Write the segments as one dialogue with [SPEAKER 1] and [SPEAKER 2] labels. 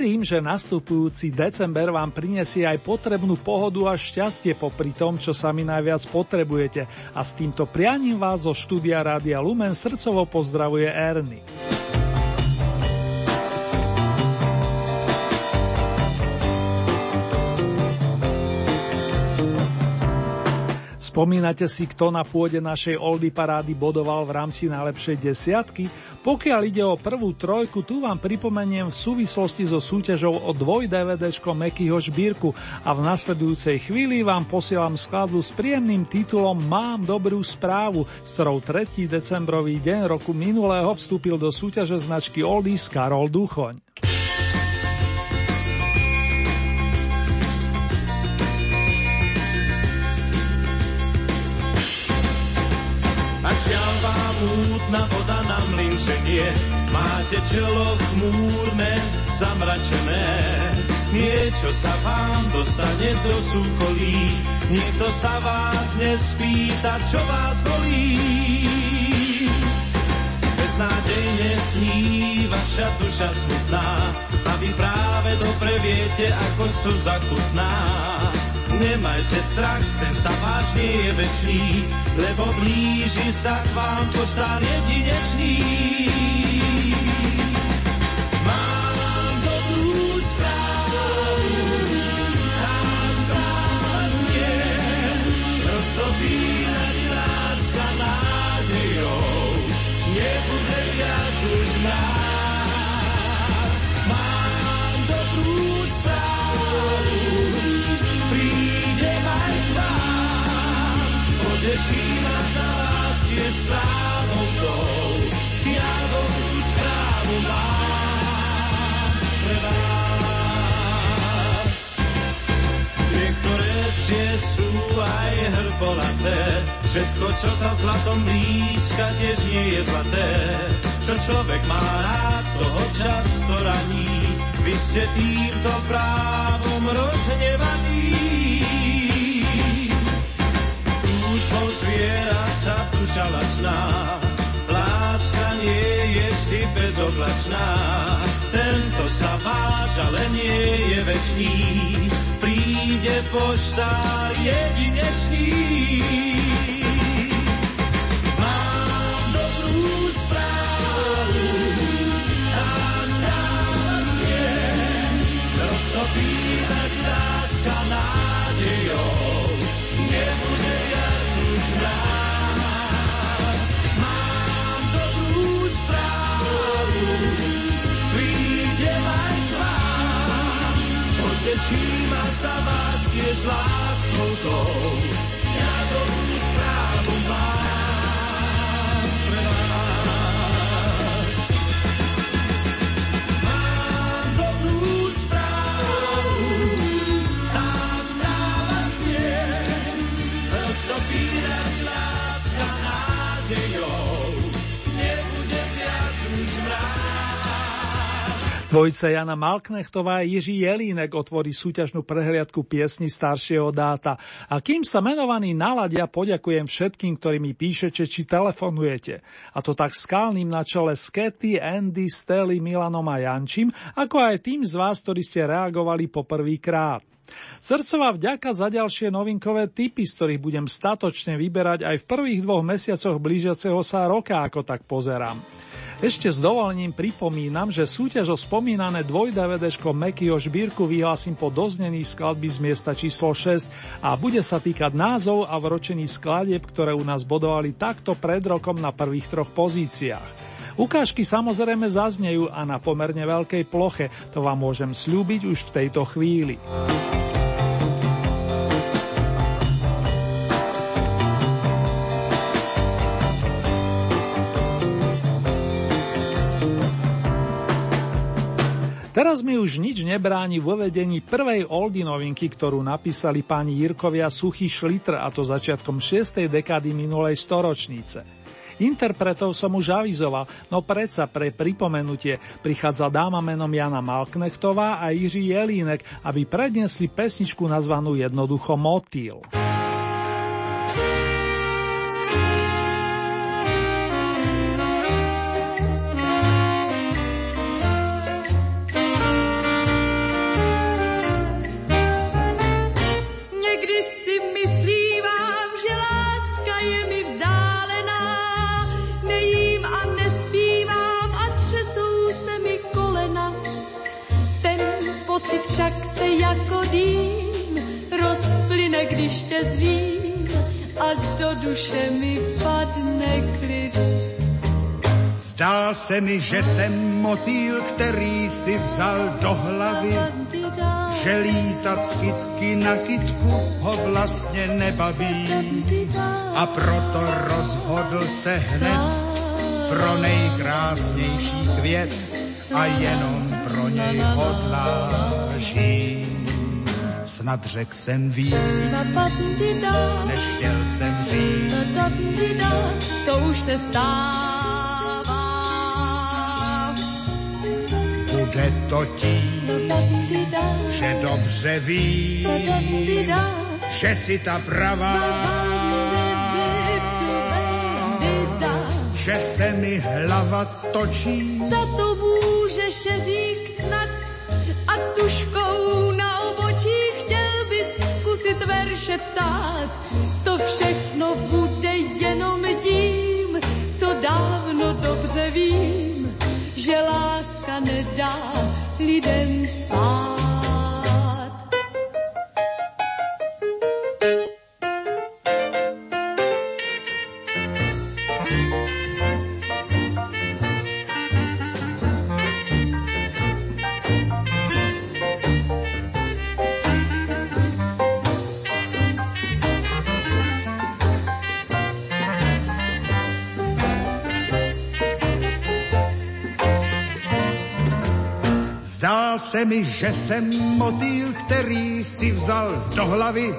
[SPEAKER 1] Verím, že nastupujúci december vám prinesie aj potrebnú pohodu a šťastie popri tom, čo sami najviac potrebujete. A s týmto prianím vás zo štúdia Rádia Lumen srdcovo pozdravuje Ernie. Spomínate si, kto na pôde našej Oldy parády bodoval v rámci najlepšej desiatky? Pokiaľ ide o prvú trojku, tu vám pripomeniem v súvislosti so súťažou o dvoj DVDčko Mekyho Žbírku a v nasledujúcej chvíli vám posielam skladbu s príjemným titulom Mám dobrú správu, s ktorou 3. decembrový deň roku minulého vstúpil do súťaže značky Oldies Karol Duchoň.
[SPEAKER 2] mútna voda na mlinčenie, máte čelo chmúrne, zamračené. Niečo sa vám dostane do súkolí, nikto sa vás nespýta, čo vás bolí. Beznádejne sní vaša duša smutná, a vy práve dobre viete, ako sú zachutná nemajte strach, ten stav váš nie je večný, lebo blíži sa k vám poštár jedinečný. Aj hrbolaté, všetko, čo sa zlatom blízka, tiež nie je zlaté. Čo človek má rád, toho často raní, vy ste týmto právom rozhnevaní. zviera sa duša lačná, láska nie je vždy bezoblačná. Tento sa váž, ale nie je večný, príde poštár jedinečný. Mám dobrú správu, tá správa je, roztopí láska nádejou. Teší ma za vás, s láskou tou. Ja dobrú správu mám
[SPEAKER 1] Dvojice Jana Malknechtová a Jiří Jelínek otvorí súťažnú prehliadku piesni staršieho dáta. A kým sa menovaní naladia, poďakujem všetkým, ktorí mi píšete či telefonujete. A to tak skalným na čele s Ketty, Andy, Stely, Milanom a Jančím, ako aj tým z vás, ktorí ste reagovali po prvýkrát. Srdcová vďaka za ďalšie novinkové typy, z ktorých budem statočne vyberať aj v prvých dvoch mesiacoch blížiaceho sa roka, ako tak pozerám. Ešte s dovolením pripomínam, že súťaž o spomínané dvoj-DVDčko Mekyho Žbírku vyhlásim po doznení skladby z miesta číslo 6 a bude sa týkať názov a vročení skladieb, ktoré u nás bodovali takto pred rokom na prvých troch pozíciách. Ukážky samozrejme zaznejú a na pomerne veľkej ploche, to vám môžem slúbiť už v tejto chvíli. Teraz mi už nič nebráni vo vedení prvej oldy novinky, ktorú napísali páni Jirkovia Suchý Šlitr a to začiatkom 6. dekády minulej storočnice. Interpretov som už avizoval, no predsa pre pripomenutie prichádza dáma menom Jana Malknechtová a Jiří Jelínek, aby predniesli pesničku nazvanú jednoducho Motýl.
[SPEAKER 3] zřím
[SPEAKER 4] se mi, že jsem motýl, který si vzal do hlavy, že lítat z kytky na kytku ho vlastně nebaví. A proto rozhodl se hned pro nejkrásnější květ a jenom pro něj hodlá. Snad řek jsem víc, než chtěl jsem říct.
[SPEAKER 3] To už se stává.
[SPEAKER 4] Bude to že dobře ví, že si ta pravá, že se mi hlava točí.
[SPEAKER 3] Za to může šeřík snad a tuškou na zkusit verše psát, to všechno bude jenom tím, co dávno dobře vím, že láska nedá lidem spát.
[SPEAKER 4] Se mi, že jsem motýl, který si vzal do hlavy,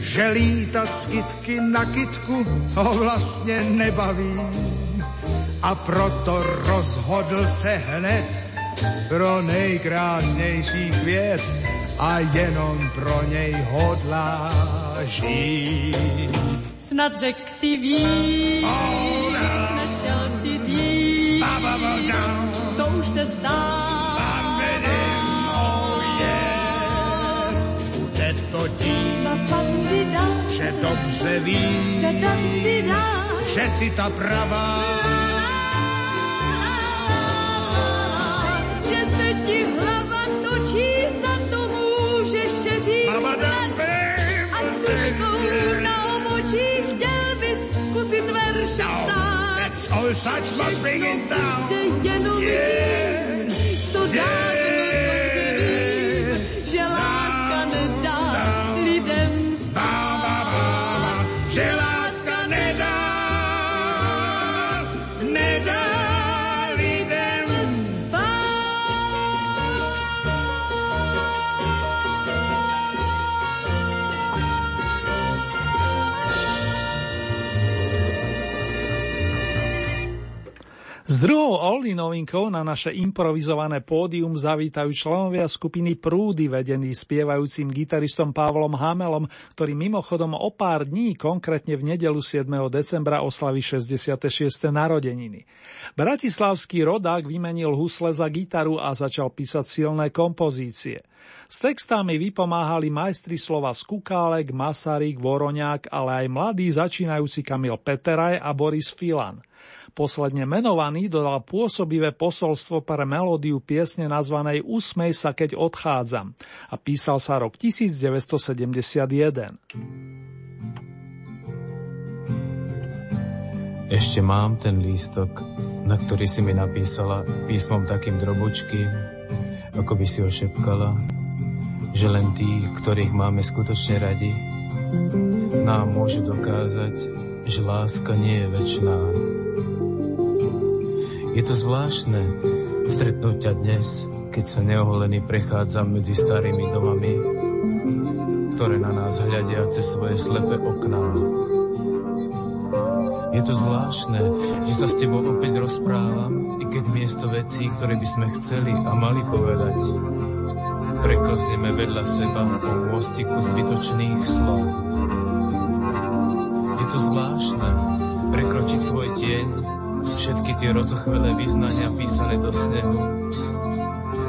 [SPEAKER 4] že líta z kytky na kytku ho vlastně nebaví. A proto rozhodl se hned pro nejkrásnější květ a jenom pro něj hodlá žít.
[SPEAKER 3] Snad řek si ví, oh, no. nechtěl si říct, to už se stává
[SPEAKER 4] to tím, že dobře ví, že si ta pravá.
[SPEAKER 3] Že se ti hlava točí, za to můžeš říct A tuškou na obočí chtěl bys zkusit verše psát.
[SPEAKER 4] That's all such must bring it down.
[SPEAKER 3] Jenom yeah. co dá
[SPEAKER 1] Oldy novinkou na naše improvizované pódium zavítajú členovia skupiny Prúdy, vedení spievajúcim gitaristom Pavlom Hamelom, ktorý mimochodom o pár dní, konkrétne v nedelu 7. decembra, oslaví 66. narodeniny. Bratislavský rodák vymenil husle za gitaru a začal písať silné kompozície. S textami vypomáhali majstri slova Skukálek, Masaryk, Voroňák, ale aj mladý začínajúci Kamil Peteraj a Boris Filan. Posledne menovaný dodal pôsobivé posolstvo pre melódiu piesne nazvanej Usmej sa, keď odchádzam a písal sa rok 1971.
[SPEAKER 5] Ešte mám ten lístok, na ktorý si mi napísala písmom takým drobučkým, ako by si ošepkala, že len tí, ktorých máme skutočne radi, nám môžu dokázať, že láska nie je väčšiná, je to zvláštne stretnúť ťa dnes, keď sa neoholený prechádzam medzi starými domami, ktoré na nás hľadia cez svoje slepé okná. Je to zvláštne, že sa s tebou opäť rozprávam, i keď miesto vecí, ktoré by sme chceli a mali povedať, preklzneme vedľa seba po mostiku zbytočných slov. Je to zvláštne, prekročiť svoj tieň, všetky tie rozochvelé vyznania písané do snehu,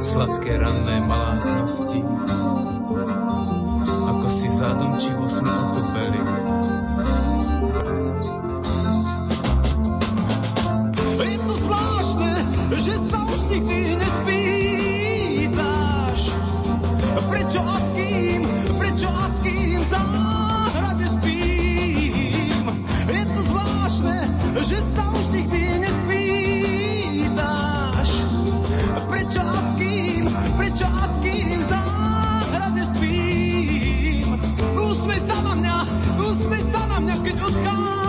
[SPEAKER 5] sladké ranné malátnosti, ako si zádomčivo sme otopeli.
[SPEAKER 6] Je to zvláštne, že sa už nikdy nespýtaš, prečo a s kým, prečo a s kým prečo a s kým záhrade spím. Usmej sa na mňa, usmej sa na mňa, keď odchádzam.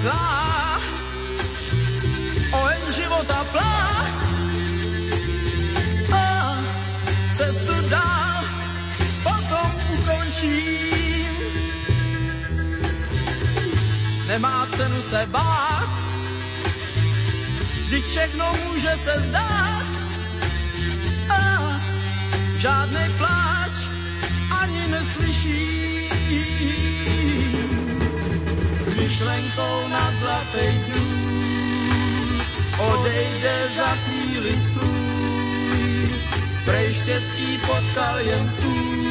[SPEAKER 7] Zlá, oheň života plá. A cestu dál potom ukončím. Nemá cenu se bát, vždyť všechno může se zdát. A žádnej pláč ani neslyším. Myšlenkou na zlatej trůn odejde za chvíli svůj, prej štěstí potkal jen kůň.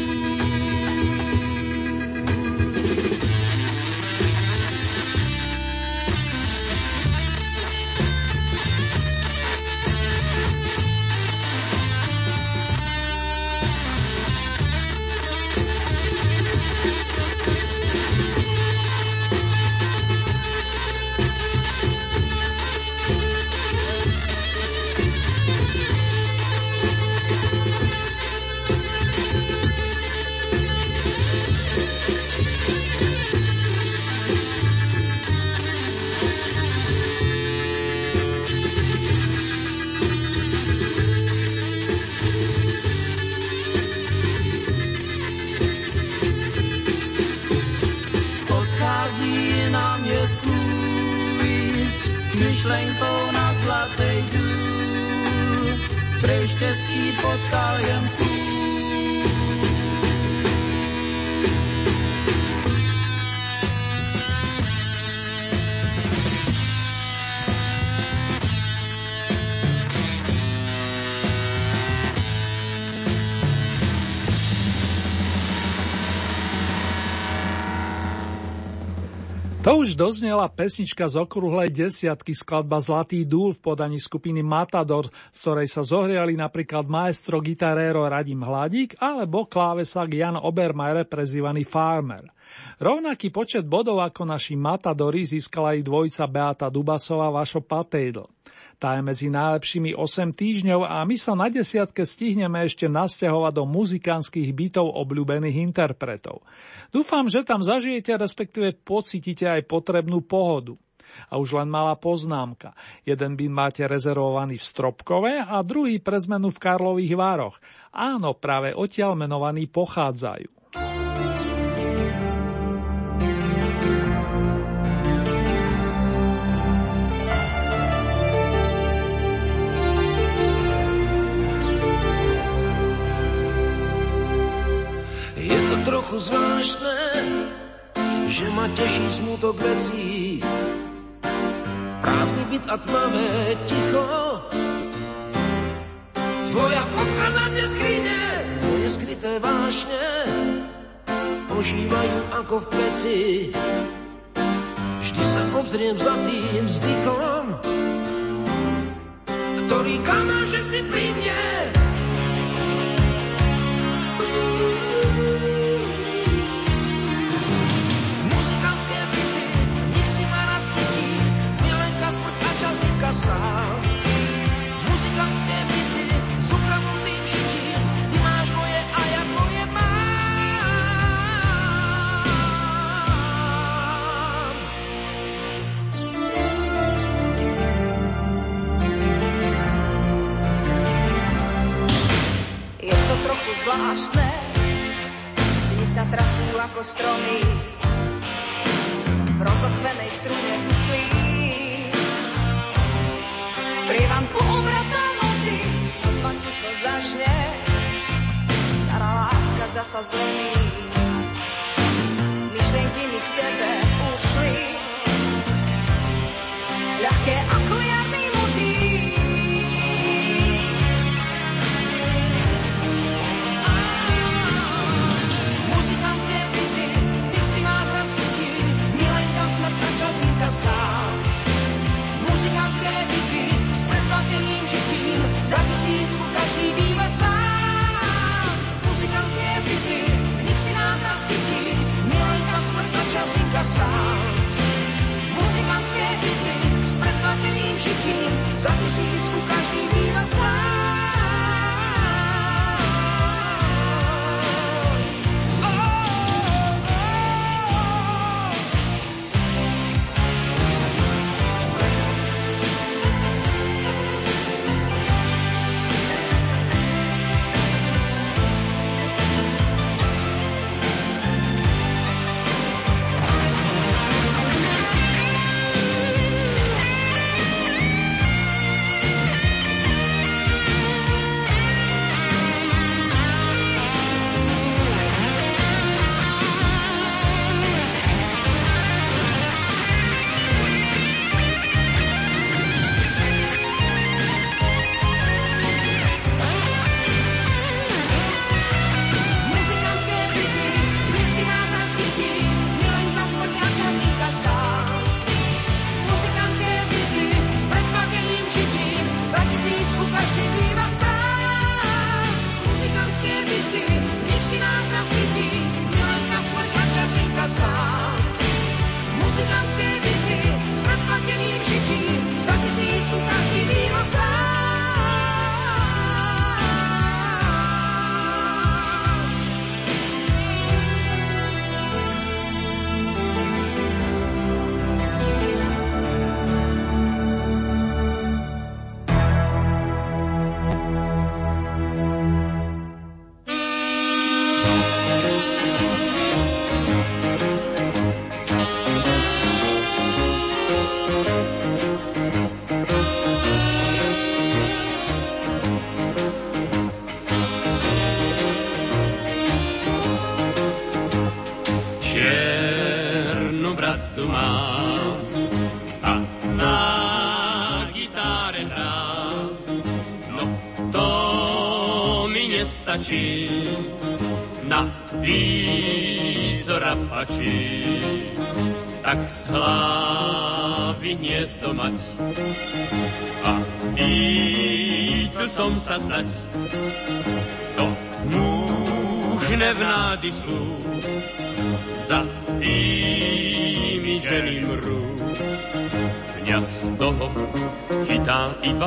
[SPEAKER 1] To už doznela pesnička z okrúhlej desiatky skladba Zlatý dúl v podaní skupiny Matador, z ktorej sa zohriali napríklad maestro gitarero Radim Hladík alebo klávesak Jan Obermeier prezývaný Farmer. Rovnaký počet bodov ako naši Matadori získala aj dvojica Beata Dubasová Vašo Patejdl. Tá je medzi najlepšími 8 týždňov a my sa na desiatke stihneme ešte nasťahovať do muzikánskych bytov obľúbených interpretov. Dúfam, že tam zažijete, respektíve pocítite aj potrebnú pohodu. A už len malá poznámka. Jeden byt máte rezervovaný v Stropkove a druhý pre zmenu v Karlových Vároch. Áno, práve odtiaľ menovaní pochádzajú.
[SPEAKER 8] Zvláštne, že ma teší smutok vecí. Prázdny byt a tmavé ticho. Tvoja fotka na dne skryne, moje skryté vášne ožívajú ako v peci. Vždy sa obzriem za tým vzdychom, ktorý kamá, že si pri mne. Sám. Muzikantské byty s ukradnutým máš moje a ja moje mám.
[SPEAKER 9] Je to trochu zvláštne, dni sa trasú ako stromy, v rozochvenej strune huslí Prievan poobraca noci, noc ma ticho zažne, stará láska zasa zlomí. Myšlienky mi k tebe ušli, ľahké ako jarný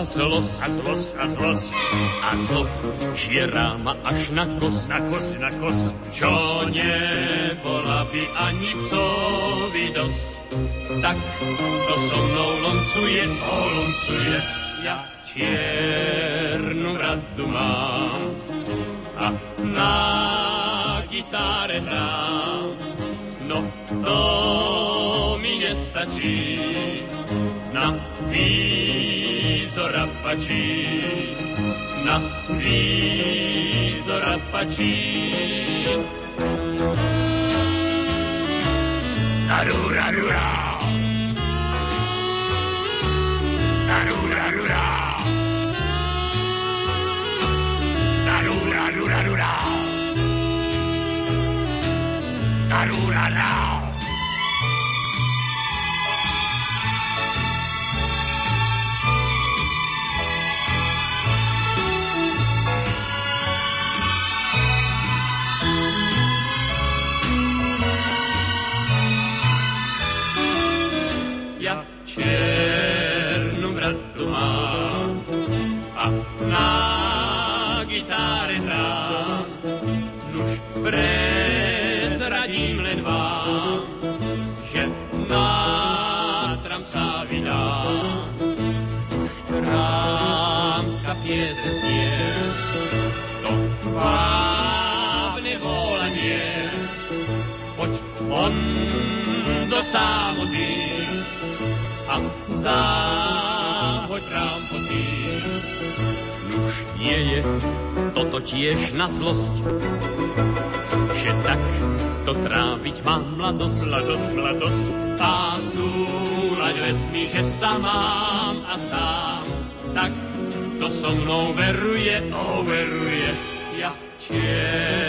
[SPEAKER 10] zlosť
[SPEAKER 11] a zlosť a zlosť
[SPEAKER 10] a zlo žierá ma až na kost,
[SPEAKER 11] na kost, na kost,
[SPEAKER 10] čo nebola by ani psovi dosť. Tak to so mnou loncuje, oloncuje, ja čiernu radu mám a na gitáre hrám. No to mi nestačí, na výzora pačí, na výzora pačí.
[SPEAKER 11] Tarura, rura. Tarura, rura. Tarura, rura, rura. Tarura, now.
[SPEAKER 10] Do sámoty, a záhoď trámpoty. Nuž nie je toto tiež na zlosť, že tak to tráviť mám mladosť,
[SPEAKER 11] mladosť, mladosť.
[SPEAKER 10] A túlať lesmi, že sa mám a sám, tak to so mnou veruje, overuje. Ja čiernu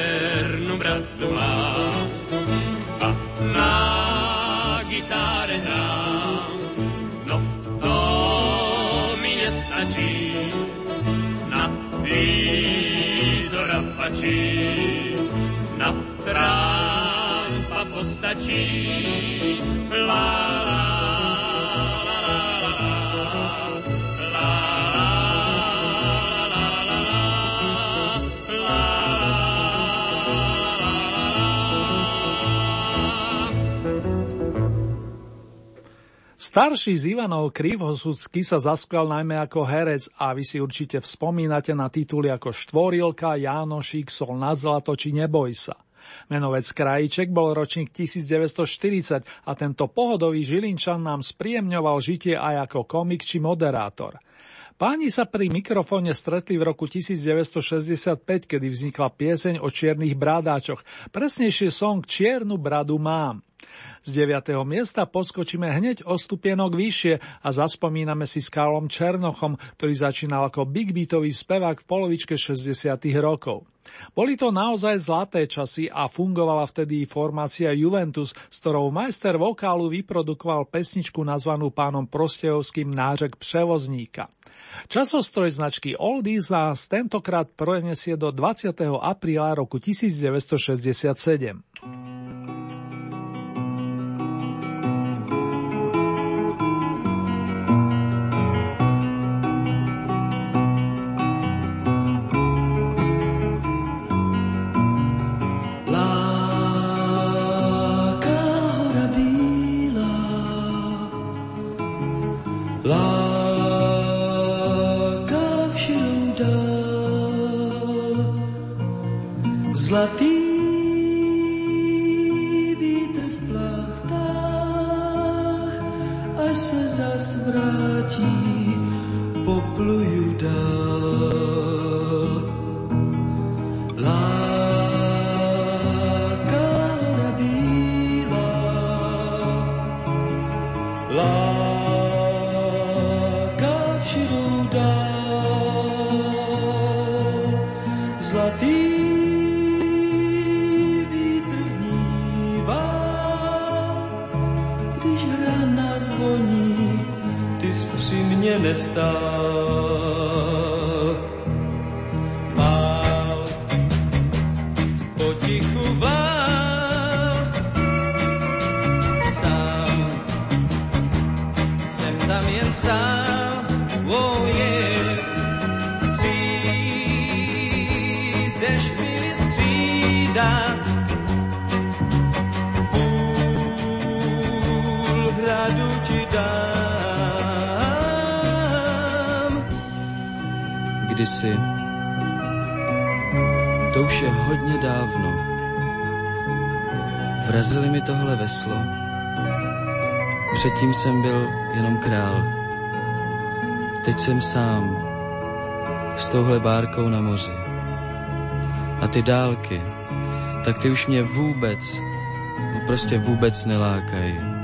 [SPEAKER 10] pačí, na trámpa postačí. La, la,
[SPEAKER 1] Starší z Ivanov Krivosudský sa zaskval najmä ako herec a vy si určite vzpomínate na tituly ako Štvorilka, Jánošík, Sol na zlato či Neboj sa. Menovec Krajíček bol ročník 1940 a tento pohodový Žilinčan nám spríjemňoval žitie aj ako komik či moderátor. Páni sa pri mikrofóne stretli v roku 1965, kedy vznikla pieseň o čiernych brádáčoch, presnejšie song Čiernu bradu mám. Z 9. miesta poskočíme hneď o stupienok vyššie a zaspomíname si s Karlom Černochom, ktorý začínal ako big beatový spevák v polovičke 60. rokov. Boli to naozaj zlaté časy a fungovala vtedy formácia Juventus, s ktorou majster vokálu vyprodukoval pesničku nazvanú pánom Prostejovským Nářek převozníka. Časostroj značky Oldies nás tentokrát prenesie do 20. apríla roku 1967.
[SPEAKER 12] Zlatý
[SPEAKER 13] Teď jsem sám, s touhle bárkou na moři. A ty dálky, tak ty už mě vůbec, no prostě vůbec nelákají.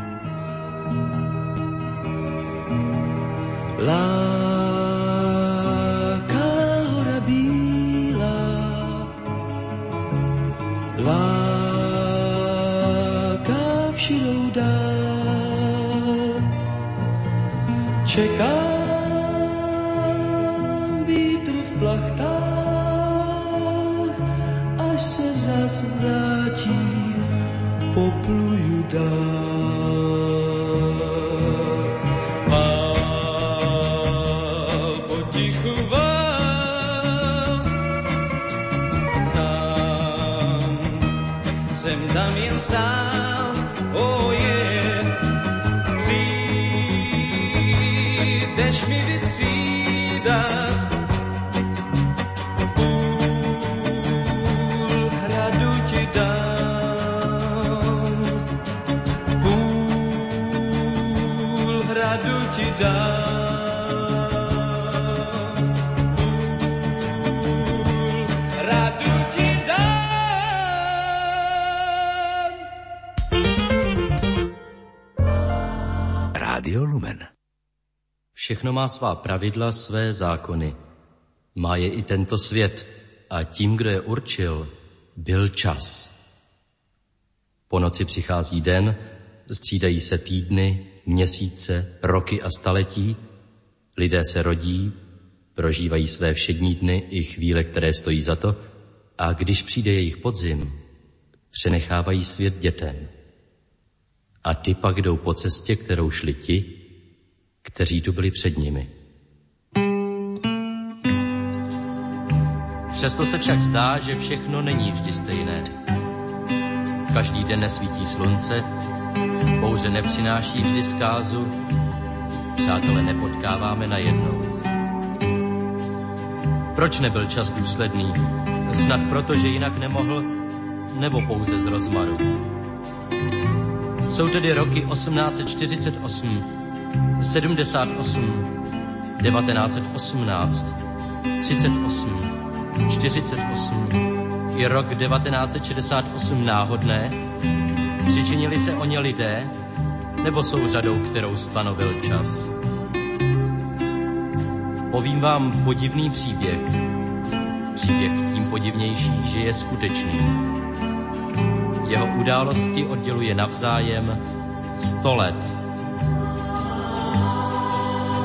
[SPEAKER 12] Půl hradu ti dám. Hradu ti dám.
[SPEAKER 14] Rádio Lumen.
[SPEAKER 15] Všechno má svá pravidla, své zákony. Má je i tento svět a tím, kdo je určil, byl čas. Po noci přichází den, střídají se týdny, měsíce, roky a staletí, lidé se rodí, prožívají své všední dny i chvíle, které stojí za to, a když přijde jejich podzim, přenechávají svět dětem. A ty pak jdou po cestě, kterou šli ti, kteří tu byli před nimi. Přesto se však zdá, že všechno není vždy stejné. Každý den nesvítí slunce, bouře nepřináší vždy zkázu, přátele nepotkáváme na jednou. Proč nebyl čas důsledný? Snad proto, že jinak nemohl, nebo pouze z rozmaru. Jsou tedy roky 1848, 78, 1918, 38, 48 i rok 1968 náhodné? Přičinili se o ně lidé, nebo jsou řadou, kterou stanovil čas? Povím vám podivný příběh. Příběh tím podivnější, že je skutečný. Jeho události odděluje navzájem 100 let.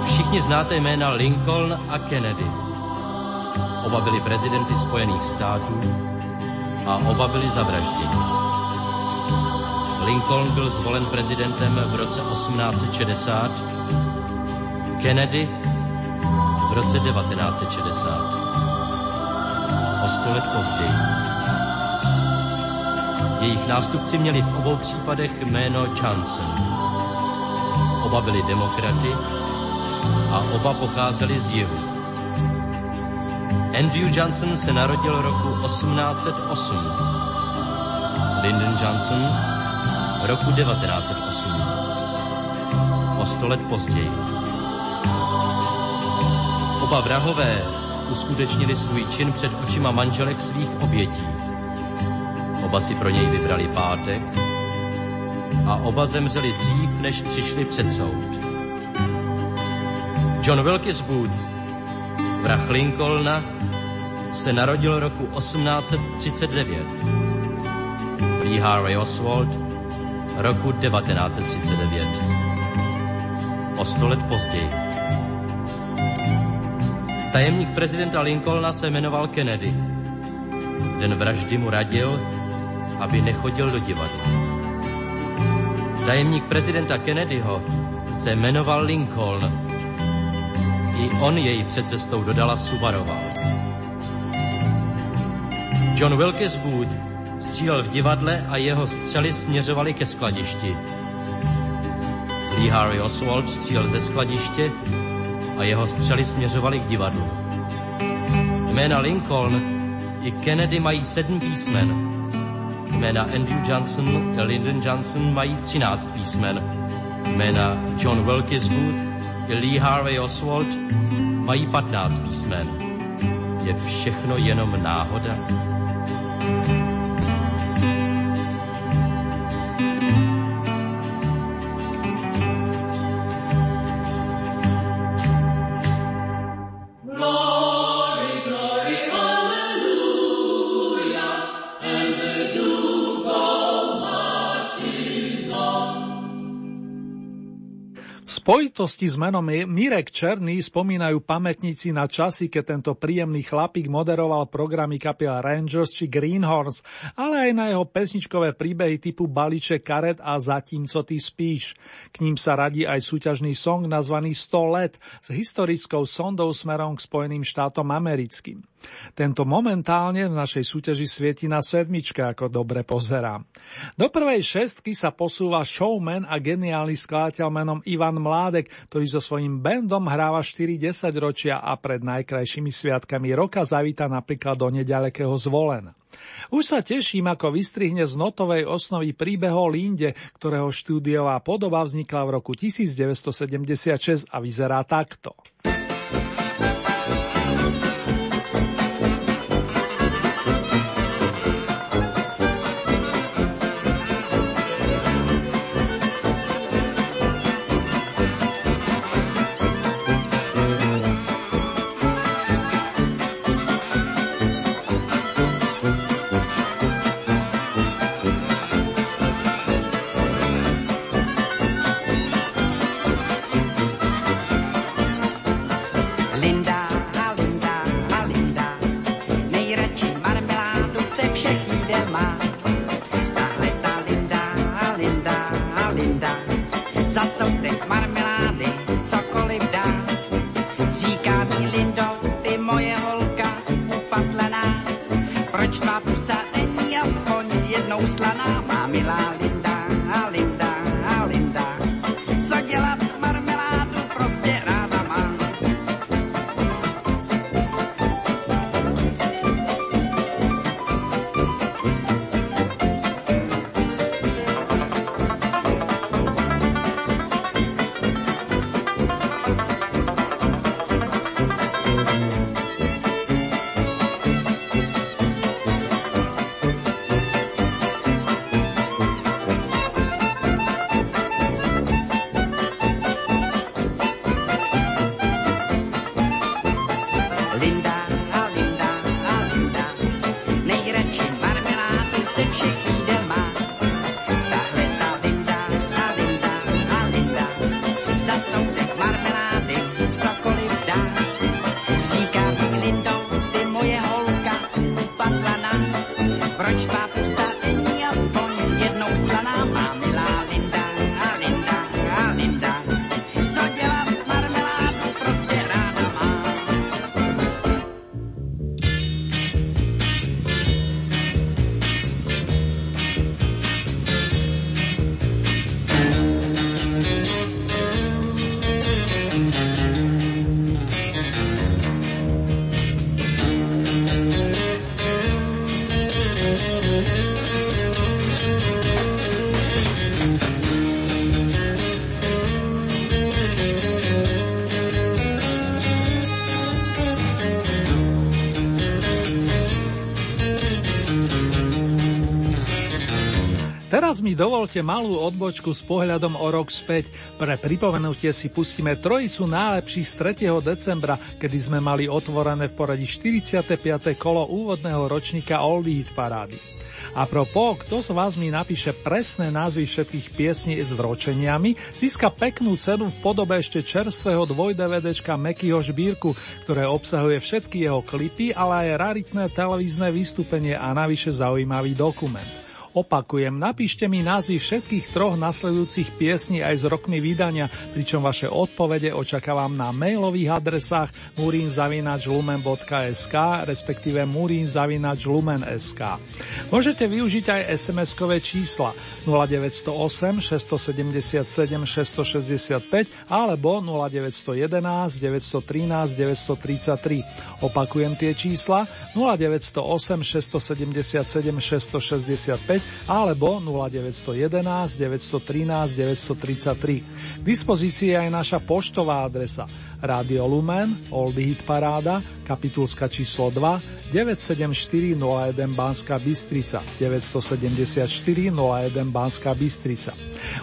[SPEAKER 15] Všichni znáte jména Lincoln a Kennedy. Oba byli prezidenty Spojených států a oba byli zavražděni. Lincoln byl zvolen prezidentem v roce 1860, Kennedy v roce 1960. O sto let později. Jejich nástupci měli v obou případech jméno Johnson. Oba byli demokraty a oba pocházeli z jihu. Andrew Johnson se narodil roku 1808. Lyndon Johnson roku 1908. O sto let později. Oba vrahové uskutečnili svůj čin před očima manželek svých obětí. Oba si pro něj vybrali pátek a oba zemřeli dřív, než přišli před soud. John Wilkes Booth, vrah Lincolna, se narodil roku 1839. Lee Harvey Oswald roku 1939. O sto let později. Tajemník prezidenta Lincolna se jmenoval Kennedy. Den vraždy mu radil, aby nechodil do divadla. Tajemník prezidenta Kennedyho se jmenoval Lincoln. I on jej před cestou do Dallasu varoval. John Wilkes Booth střílel v divadle a jeho střely směřovaly ke skladišti. Lee Harvey Oswald střílel ze skladiště a jeho střely směřovaly k divadlu. Jména Lincoln i Kennedy mají sedm písmen. Jména Andrew Johnson a Lyndon Johnson mají třináct písmen. Jména John Wilkes Booth i Lee Harvey Oswald mají patnáct písmen. Je všechno jenom náhoda?
[SPEAKER 1] Spojitosti s menom Mirek Černý spomínajú pamätníci na časy, keď tento príjemný chlapík moderoval programy kapiel Rangers či Greenhorns, ale aj na jeho pesničkové príbehy typu Baliček karet a Zatím, co ty spíš. K ním sa radí aj súťažný song nazvaný 100 let s historickou sondou smerom k Spojeným štátom americkým. Tento momentálne v našej súťaži svieti na sedmičke, ako dobre pozerám. Do prvej šestky sa posúva showman a geniálny skladateľ menom Ivan Mládek, ktorý so svojím bandom hráva 4 10 ročia a pred najkrajšími sviatkami roka zavíta napríklad do nedalekého zvolena. Už sa teším, ako vystrihne z notovej osnovy príbeh o Linde, ktorého štúdiová podoba vznikla v roku 1976 a vyzerá takto. Mi dovolte malú odbočku s pohľadom o rok späť. Pre pripomenutie si pustíme trojicu najlepších z 3. decembra, kedy sme mali otvorené v poradí 45. kolo úvodného ročníka Oldie Hit Parády. A propos, kto z vás mi napíše presné názvy všetkých piesní s vročeniami, získa peknú cenu v podobe ešte čerstvého 2DVDčka Mekyho Žbírku, ktoré obsahuje všetky jeho klipy, ale aj raritné televízne vystúpenie a navyše zaujímavý dokument. Opakujem, napíšte mi názvy všetkých troch nasledujúcich piesní aj s rokmi vydania, pričom vaše odpovede očakávam na mailových adresách murinzavinačlumen.sk respektíve murinzavinačlumen.sk. Môžete využiť aj SMS-kové čísla 0908 677 665 alebo 0911 913 933. Opakujem tie čísla 0908 677 665 alebo 0911 913 933. K dispozícii je aj naša poštová adresa Rádio Lumen, Old Hit Paráda, kapitulska číslo 2, 974 01 Banská Bystrica, 974 01 Banská Bystrica.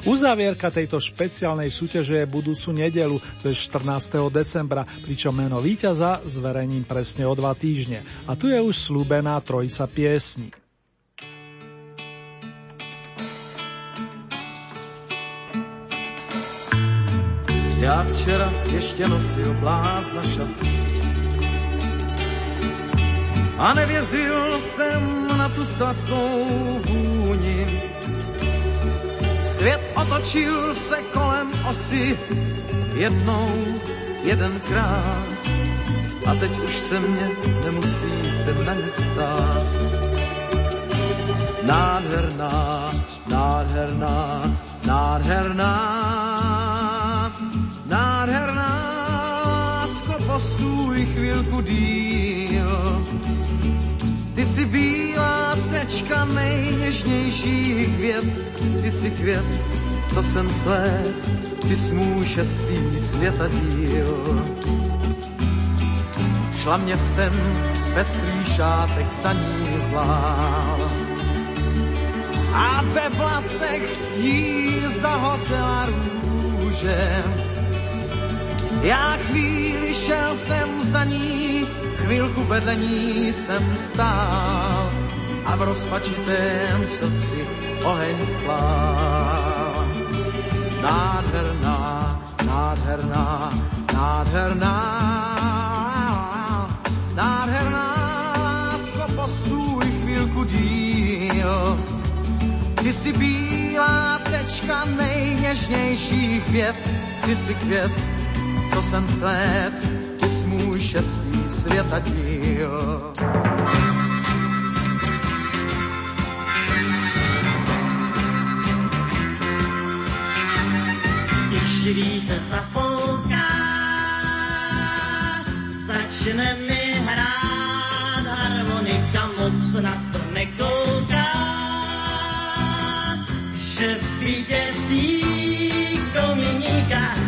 [SPEAKER 1] Uzavierka tejto špeciálnej súťaže je budúcu nedelu, to je 14. decembra, pričom meno víťaza zverejním presne o dva týždne. A tu je už slúbená trojica piesní.
[SPEAKER 16] Já včera ještě nosil blázna šaty a nevěřil jsem na tu sladkou vůni. Svět otočil se kolem osy jednou, jedenkrát a teď už se mě nemusíte na nic ptát. Nádherná, nádherná Nádherná lásko, postůj chvilku díl. Ty jsi bílá tečka nejněžnějších květ, ty jsi květ, co jsem sled, ty jsi můj šestý světa díl. Šla městem pestrý šátek za ní vlál. A ve vlasech jí zahozela růže já chvíli šel jsem za ní, chvilku vedle ní jsem stál a v rozpačitém srdci oheň sklál. Nádherná, nádherná, nádherná, nádherná, lásko, postůj chvilku díl. Ty jsi bílá tečka nejněžnějších květ, ty jsi květ, co jsem svět, ty jsi můj šestý světa díl.
[SPEAKER 14] Když vítr zapouká, začne mi hrát harmonika, moc na to nekouká, že vyděsí Dominika,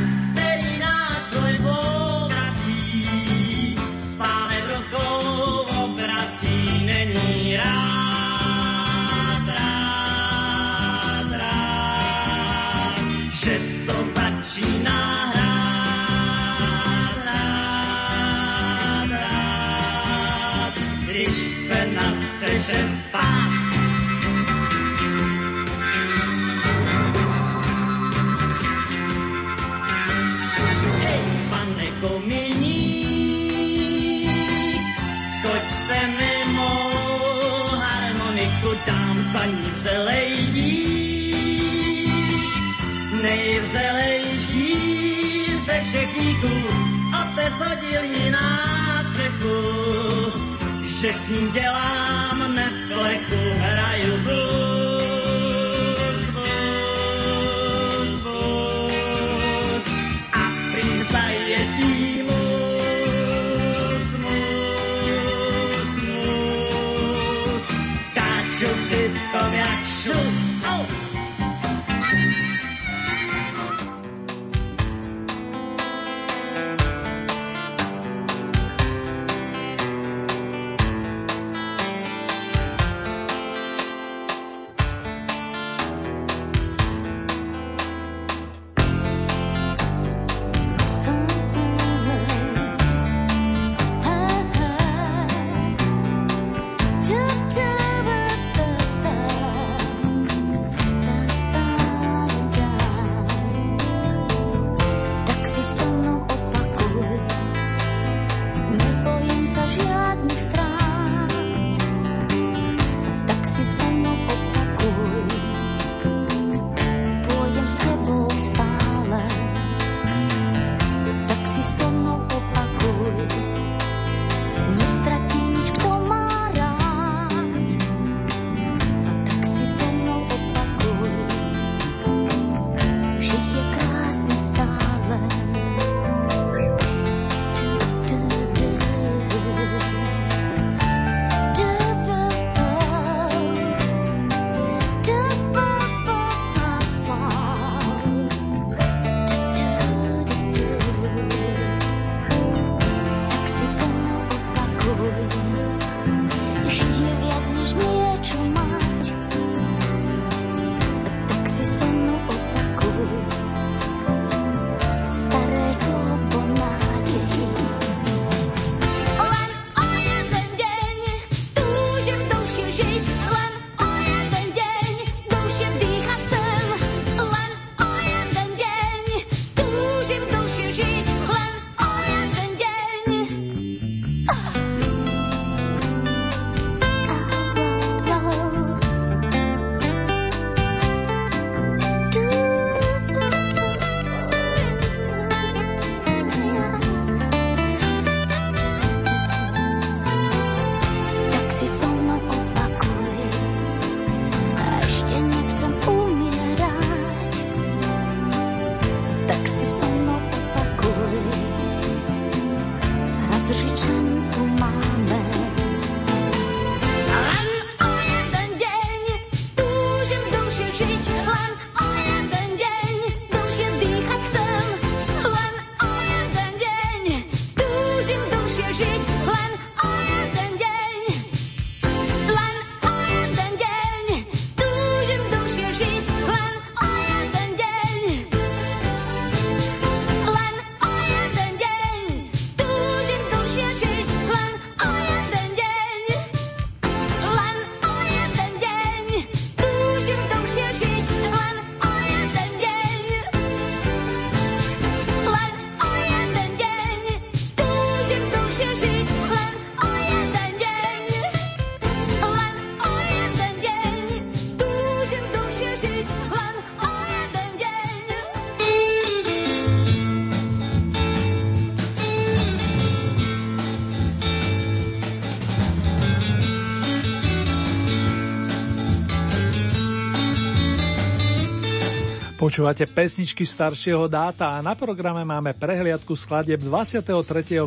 [SPEAKER 1] Počúvate pesničky staršieho dáta a na programe máme prehliadku skladeb 23.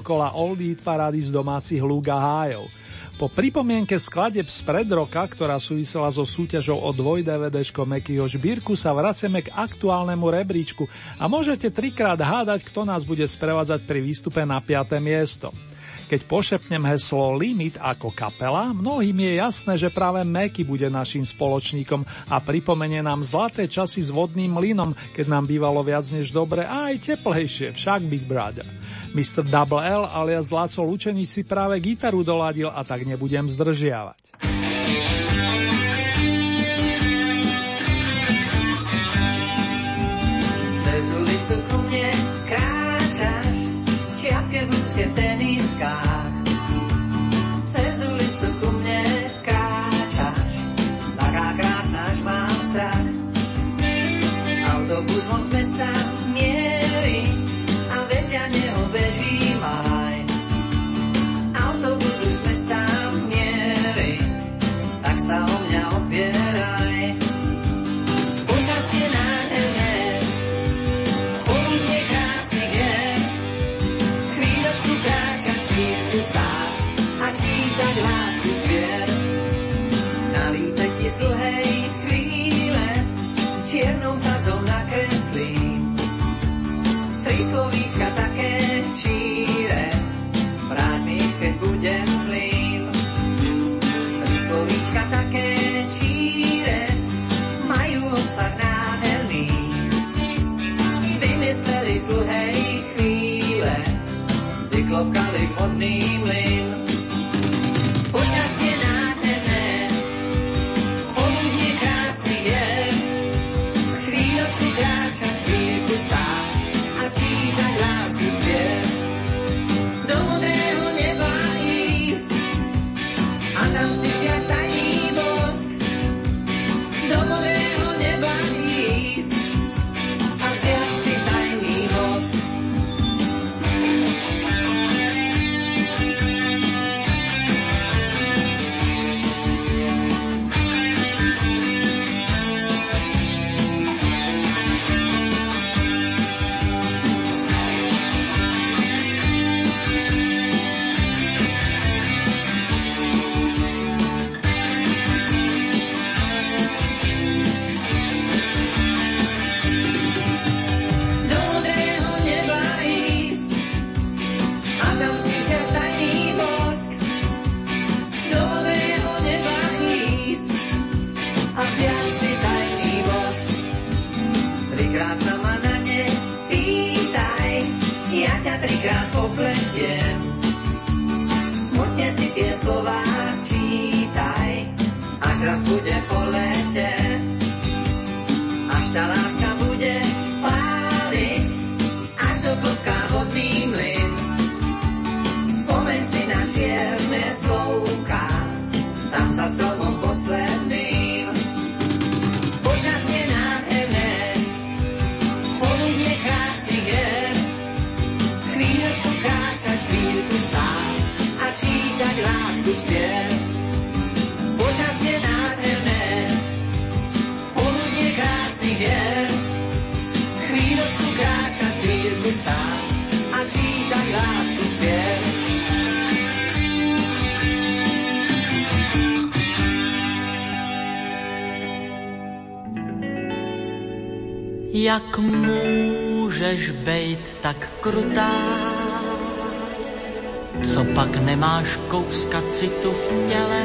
[SPEAKER 1] kola Oldie parády z domácich lúk hájov. Po pripomienke skladeb z pred roka, ktorá súvisela so súťažou o dvoj DVDčko Mekyho žbírku, sa vraceme k aktuálnemu rebríčku a môžete trikrát hádať, kto nás bude sprevádzať pri výstupe na 5. miesto. Keď pošepnem heslo Limit ako kapela, mnohým je jasné, že práve Meky bude našim spoločníkom a pripomenie nám zlaté časy s vodným mlynom, keď nám bývalo viac než dobre a aj teplejšie, však Big Brother. Mr. Double L alias Laco Lučenič si práve gitaru doladil a tak nebudem zdržiavať.
[SPEAKER 17] Cez ulicu ku mne kráčaš čiapke v ľudské v teniskách. Cez ulicu ku mne kráčaš, taká krásna, až mám strach. Autobus von z mesta mierí dlhej chvíle čiernou sadzou nakreslí. Tri slovíčka také číre, vráť mi ich, keď slovíčka také číre, majú obsah nádherný. Vymysleli z dlhej chvíle, vyklopkali vodný mlyn. Počasie nádherné, kráčať, chvíľku stáť a čítať lásku zbier. Do modrého neba ísť a tam si vziať letiem. Smutne si tie slova čítaj, až raz bude po lete. Až tá láska bude páliť, až do blka vodný mlyn. Spomeň si na čierne slovka, tam za stromom posledným. A čítať lásku spiev. Počasie nádherné, poludne krásny je, chvíľočku kráčať, chvíľku stáť a čítať lásku spiev.
[SPEAKER 18] Jak můžeš bejt tak krutá? Co pak nemáš kouska citu v těle?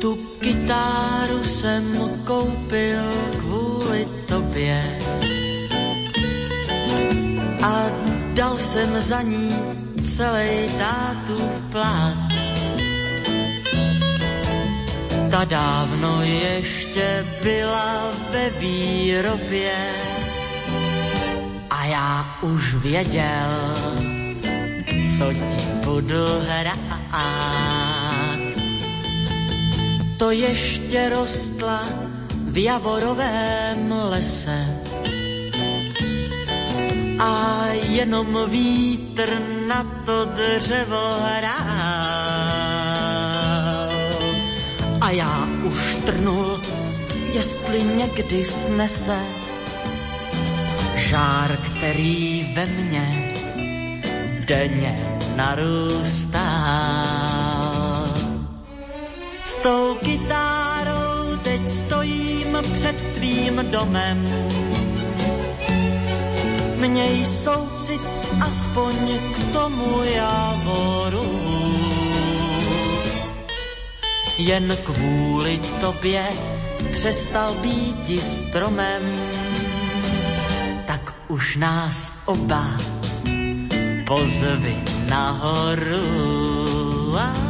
[SPEAKER 18] Tu kytáru jsem koupil kvůli tobě a dal jsem za ní celý tátův plán. Dávno ještě byla ve výrobě a já už věděl, co ti budu hrát. To ještě rostla v javorovém lese a jenom vítr na to dřevo hrál. Já už trnul, jestli někdy snese žár, který ve mně denně narůstá. S tou kytárou teď stojím před tvým domem Měj soucit aspoň k tomu javoru. Jen kvůli tobě přestal být stromem, tak už nás oba pozvi nahoru. Ah.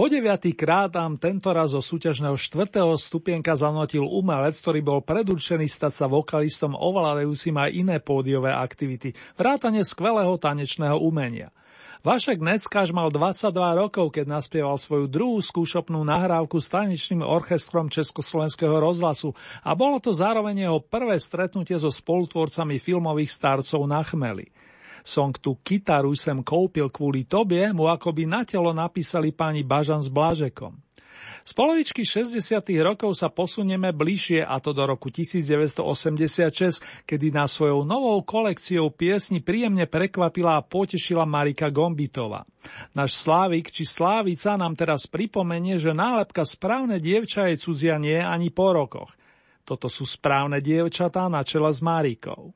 [SPEAKER 1] Po deviatý krát nám tento raz zo súťažného štvrtého stupienka zanotil umelec, ktorý bol predurčený stať sa vokalistom ovládajúcim aj iné pódiové aktivity, vrátane skvelého tanečného umenia. Vašek Neckáš mal 22 rokov, keď naspieval svoju druhú skúšopnú nahrávku s tanečným orchestrom Československého rozhlasu a bolo to zároveň jeho prvé stretnutie so spolutvorcami filmových starcov na chmeli. Song tu kytaru sem kúpil kvôli tobie, mu akoby na telo napísali pani Bažan s Blažekom.
[SPEAKER 19] Z polovičky 60. rokov sa posunieme bližšie a to do roku 1986, kedy nás svojou novou kolekciou piesni príjemne prekvapila a potešila Marika Gombitová. Náš Slávik či Slávica nám teraz pripomenie, že nálepka správne dievča je cudzia nie ani po rokoch. Toto sú správne dievčatá na čele s Márikou.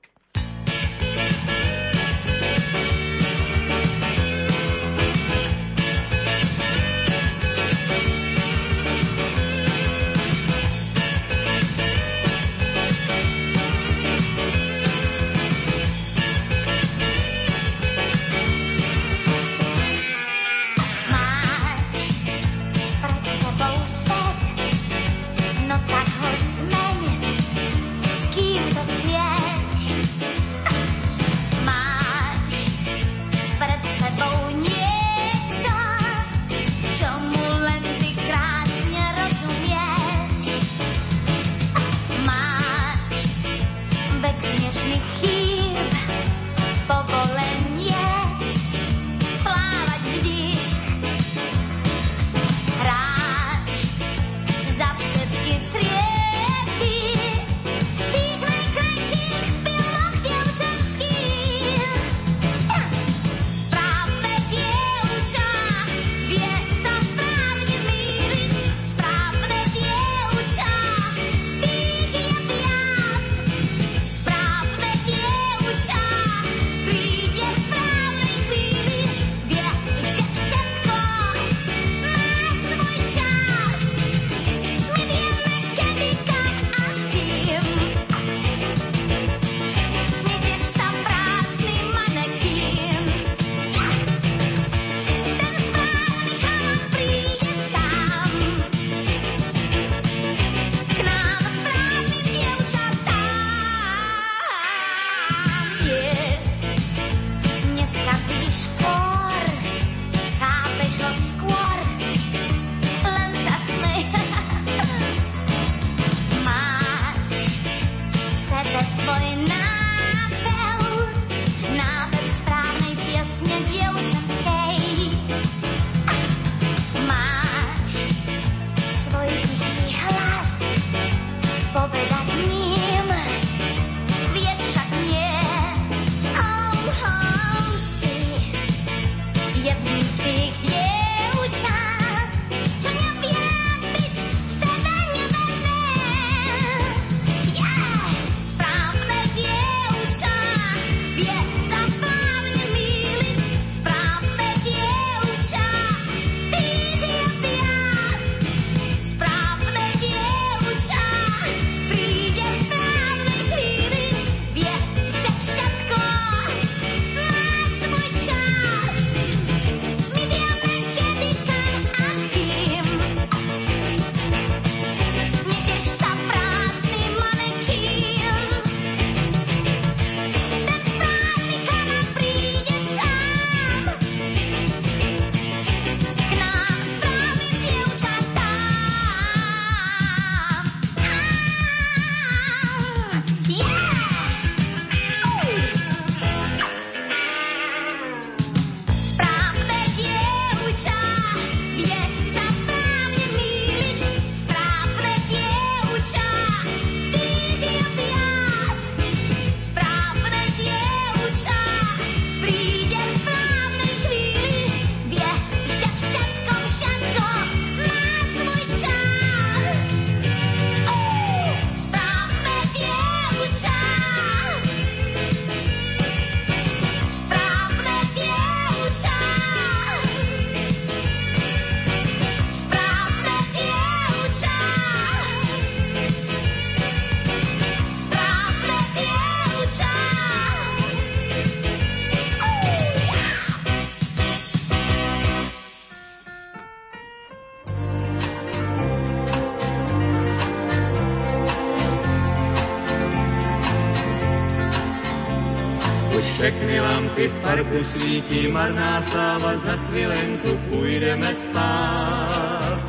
[SPEAKER 12] Lampy v parku svítí, marná sláva, za chvilenku půjdeme spát.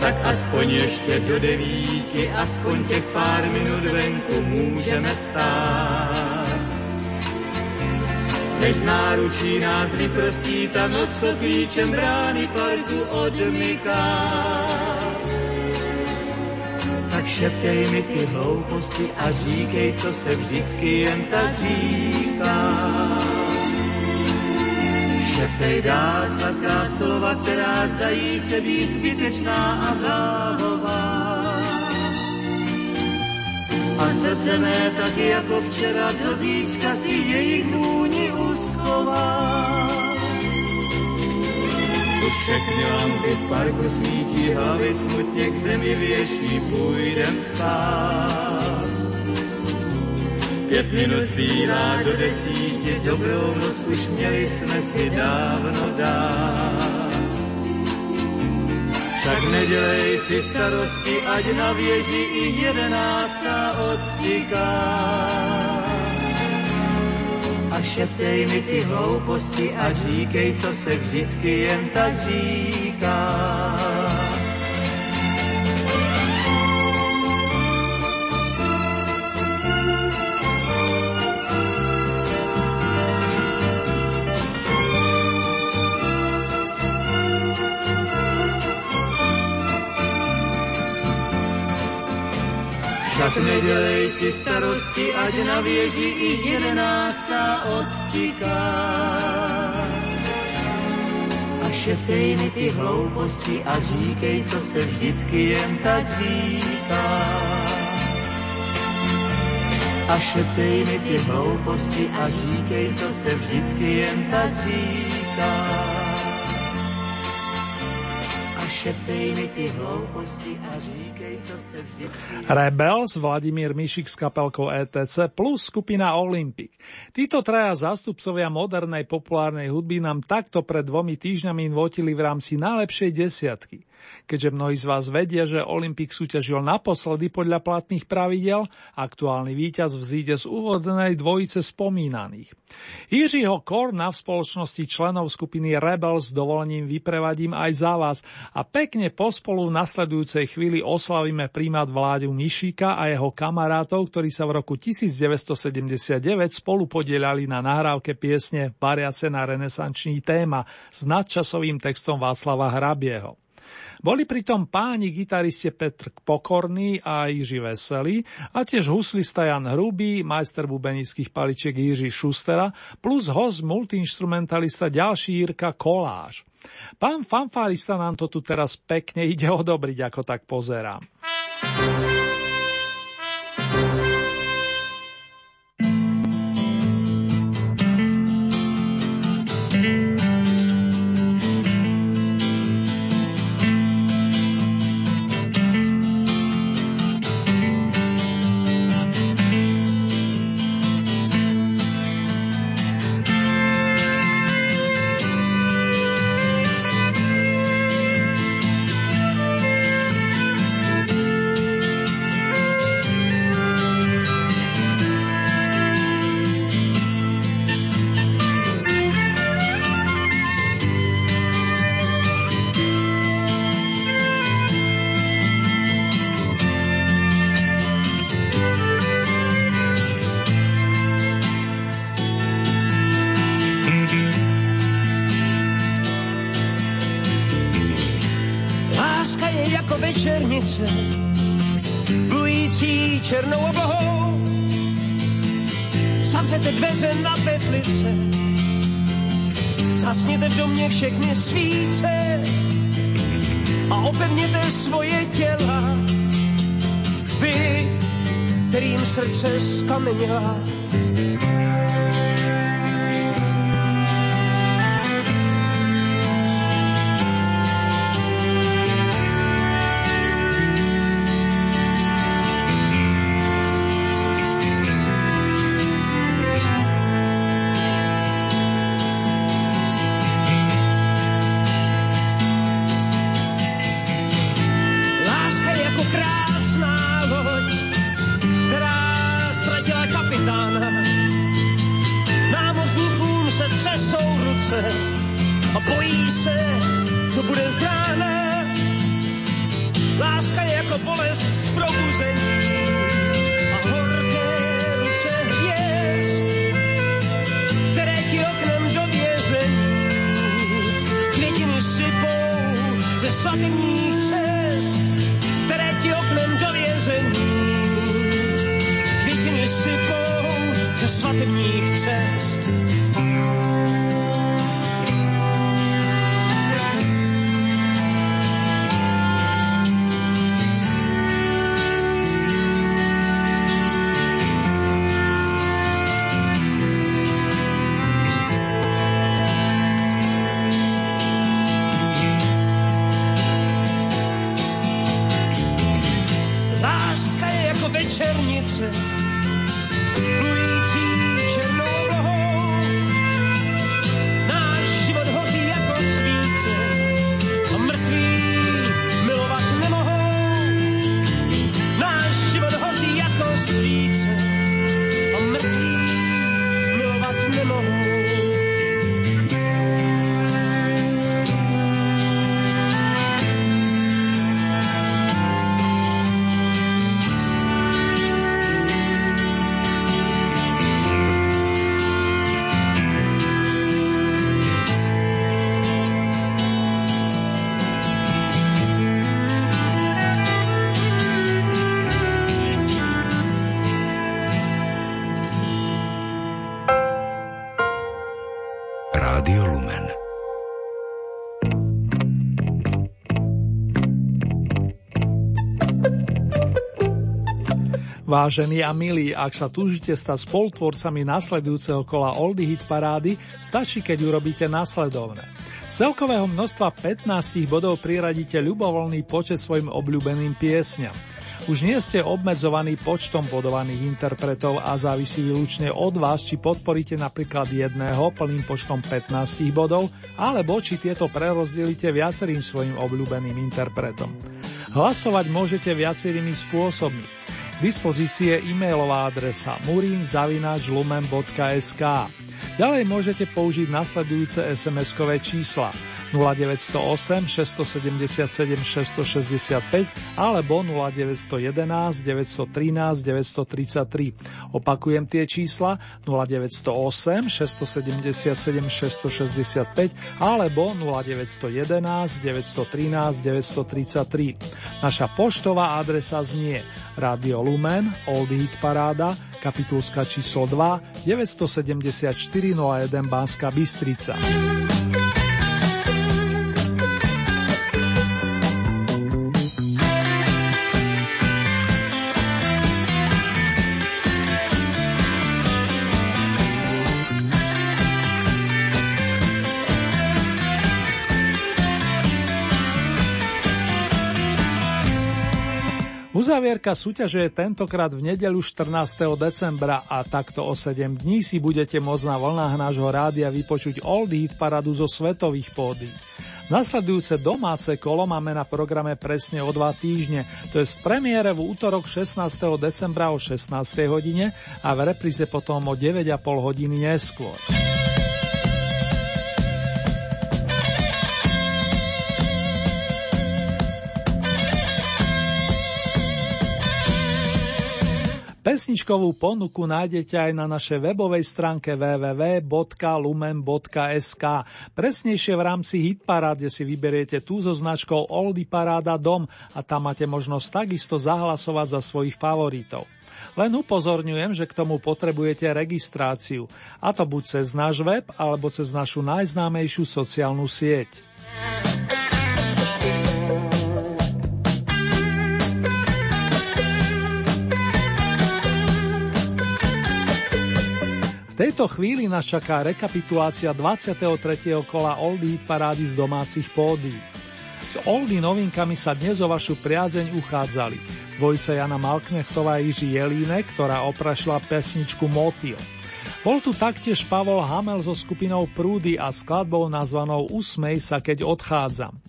[SPEAKER 12] Tak aspoň ještě do devíti, aspoň těch pár minut venku můžeme stát. než náručí nás vyprostí ta noc, co klíčem brány parku odmyká. Šeptej mi ty hlouposti a říkej, co se vždycky jen tak říká. Šeptej dál sladká slova, která zdají se být zbytečná a dávová a srdce mé taky jako včera do zítřka si jejich vůni uschová. Už všechny lampy v parku svítí, hlavy smutně k zemi věší, půjdem spát. Pět minut zbývá do desíti, dobrou noc už měli jsme si dávno dát. Tak nedělej si starosti, ať na věži i jedenáctá odstiká. A šeptej mi ty hlouposti a říkej, co se vždycky jen tak říká. Tak nedělej si starosti, ať na věži i jedenáctá odtiká. A šeptej mi ty hlouposti a říkej, co se vždycky jen tak říká. A šeptej mi ty hlouposti a říkej, co se vždycky jen tak říká.
[SPEAKER 1] Rebels, Vladimír Mišik s kapelkou ETC plus skupina Olympic. Títo traja zástupcovia modernej populárnej hudby nám takto pred dvomi týždňami votili v rámci najlepšej desiatky. Keďže mnohí z vás vedia, že Olympik súťažil naposledy podľa platných pravidel, aktuálny víťaz vzíde z úvodnej dvojice spomínaných. Jiřího Korna v spoločnosti členov skupiny Rebels s dovolením vyprevadím aj za vás a pekne pospolu v nasledujúcej chvíli oslavíme prímať vládu Mišíka a jeho kamarátov, ktorí sa v roku 1979 spolu podielali na nahrávke piesne Variace na renesančný téma s nadčasovým textom Václava Hrabieho. Boli pritom páni gitariste Petr Pokorný a Jiří Veselý a tiež huslista Jan Hrubý, majster bubenických paličiek Jiří Šustera plus host multiinstrumentalista ďalší Jirka Koláš. Pán fanfárista nám to tu teraz pekne ide odobriť, ako tak pozerám.
[SPEAKER 20] Ze
[SPEAKER 1] Vážení a milí, ak sa túžite stať spolutvorcami nasledujúceho kola Oldy Hit Parády, stačí, keď urobíte nasledovné. celkového množstva 15 bodov priradíte ľubovoľný počet svojim obľúbeným piesňam. Už nie ste obmedzovaní počtom bodovaných interpretov a závisí výlučne od vás, či podporíte napríklad jedného plným počtom 15 bodov, alebo či tieto prerozdelíte viacerým svojim obľúbeným interpretom. Hlasovať môžete viacerými spôsobmi. Je e-mailová adresa murinzavinačlumen.sk. Ďalej môžete použiť nasledujúce SMS-kové čísla 0908 677 665 alebo 0911 913 933. Opakujem tie čísla 0908 677 665 alebo 0911 913 933. Naša poštová adresa znie Radio Lumen, Old Hit Paráda, kapitulska číslo 2, 974 01 Banska Bystrica. Uzavierka súťaže je tentokrát v nedelu 14. decembra a takto o 7 dní si budete môcť na vlnách nášho rádia vypočuť Old Hit paradu zo svetových pódy. Nasledujúce domáce kolo máme na programe presne o dva týždne, to je z premiére v útorok 16. decembra o 16. hodine a v repríze potom o 9,5 hodiny neskôr. Pesničkovú ponuku nájdete aj na našej webovej stránke www.lumen.sk. Presnejšie v rámci Hitparáde si vyberiete tú so značkou Oldy Paráda Dom a tam máte možnosť takisto zahlasovať za svojich favoritov. Len upozorňujem, že k tomu potrebujete registráciu, a to buď cez náš web, alebo cez našu najznámejšiu sociálnu sieť. Tejto chvíli nás čaká rekapitulácia 23. kola Oldy parády z domácich pódy. S Oldy novinkami sa dnes o vašu priazeň uchádzali dvojica Jana Malknechtová a Jiří Jelínek, ktorá oprašila pesničku Motil. Bol tu taktiež Pavol Hamel so skupinou Prúdy a skladbou nazvanou Usmej sa, keď odchádzam.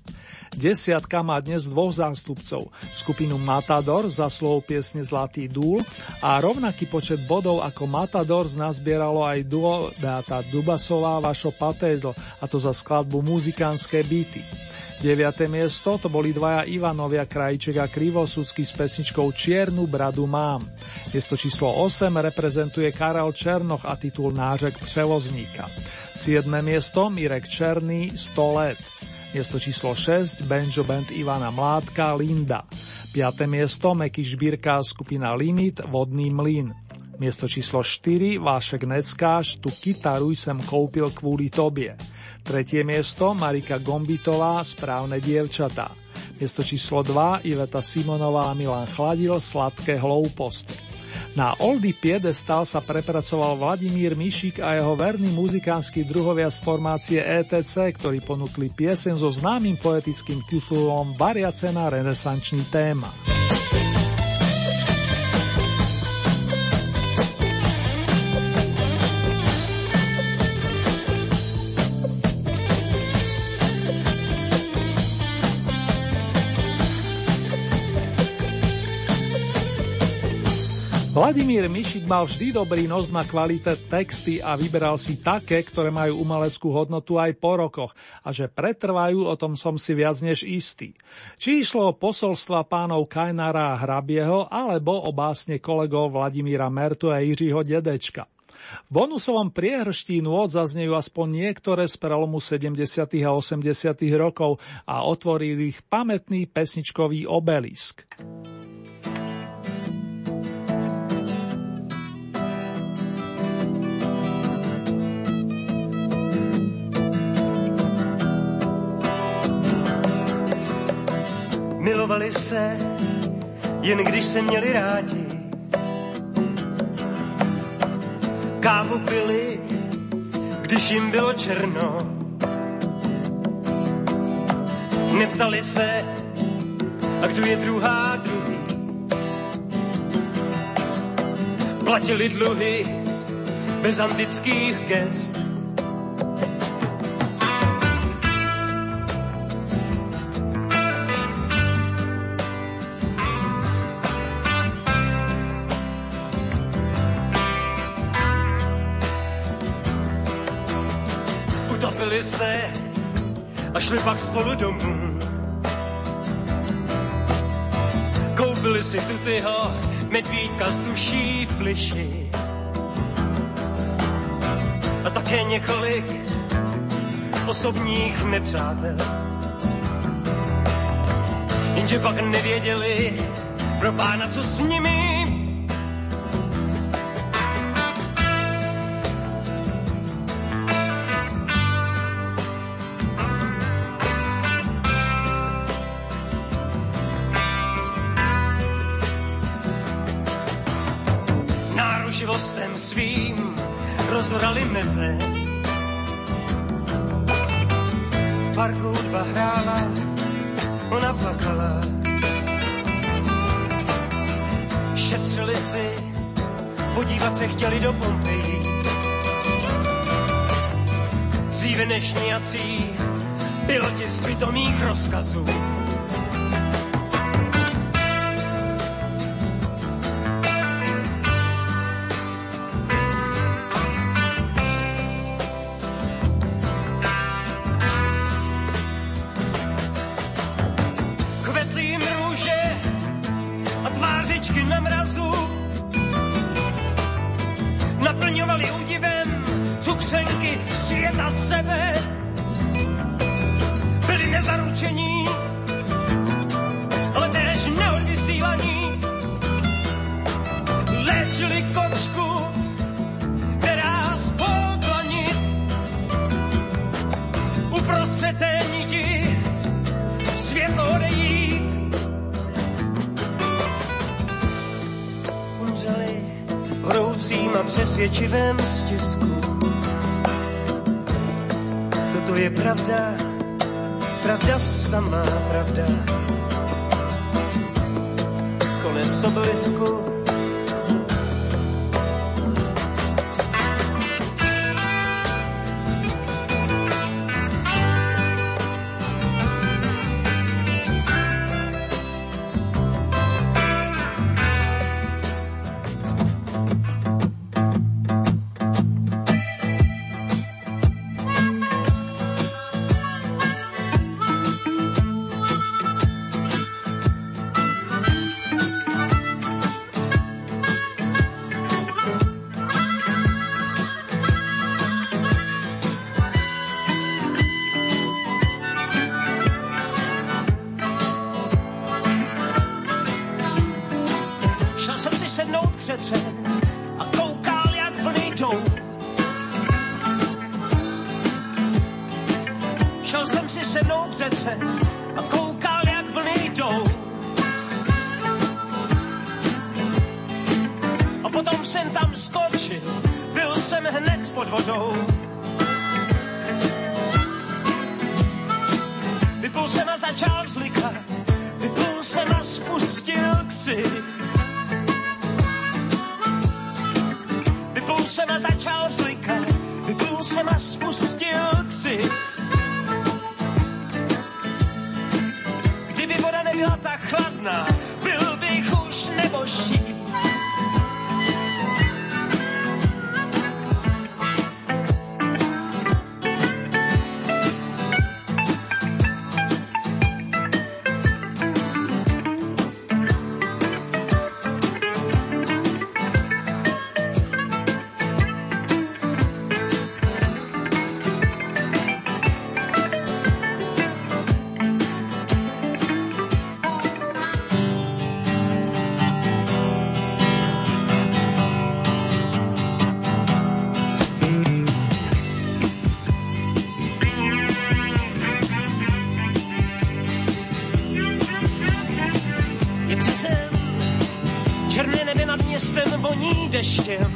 [SPEAKER 1] Desiatka má dnes dvoch zástupcov. Skupinu Matador za slovo piesne Zlatý dúl a rovnaký počet bodov ako Matador nazbieralo aj duo Beata Dubasová Vašo Patédl a to za skladbu Muzikánske byty. 9. miesto to boli dvaja Ivanovia Krajček a Krivosudský s pesničkou Čiernu bradu mám. Miesto číslo 8 reprezentuje Karel Černoch a titul Nářek převozníka. 7. miesto Mirek Černý 100 let. Miesto číslo 6 Banjo Band Ivana Mládka Linda. 5. miesto Meky Žbírka skupina Limit Vodný mlyn. Miesto číslo 4 Vášek Neckáš Tu kytaru sem koupil kvôli tobie. Tretie miesto Marika Gombitová Správne dievčatá. Miesto číslo 2 Iveta Simonová Milan Chladil Sladké hlouposti. Na Oldy Piedestal sa prepracoval Vladimír Mišik a jeho verní muzikánsky druhovia z formácie ETC, ktorí ponúkli piesen so známym poetickým titulom Variace na renesančný téma. Vladimír Mišik mal vždy dobrý nos na kvalite texty a vyberal si také, ktoré majú umeleckú hodnotu aj po rokoch a že pretrvajú, o tom som si viac než istý. Či išlo o posolstva pánov Kajnara a Hrabieho, alebo o básne kolegov Vladimíra Mertu a Jiřího Dedečka. V bonusovom priehrští nôd zaznejú aspoň niektoré z prelomu 70. a 80. rokov a otvorili ich pamätný pesničkový obelisk.
[SPEAKER 20] Milovali se, jen když se měli rádi. Kávu pili, když jim bylo černo. Neptali se, a kdo je druhá druhý. Platili dluhy bez antických gest. A šli pak spolu domů. Koupili si tutyho medvídka z duší fliši a také několik osobních nepřátel. Jenže pak nevěděli pro pána, co s nimi rozhrali meze. V parku hudba hrála, ona plakala. Šetřili si, podívat se chtěli do Pompeji. Dříve než nějací piloti z pitomých rozkazů přesvědčivém stisku. Toto je pravda, pravda samá pravda. Konec obelisku Yeah.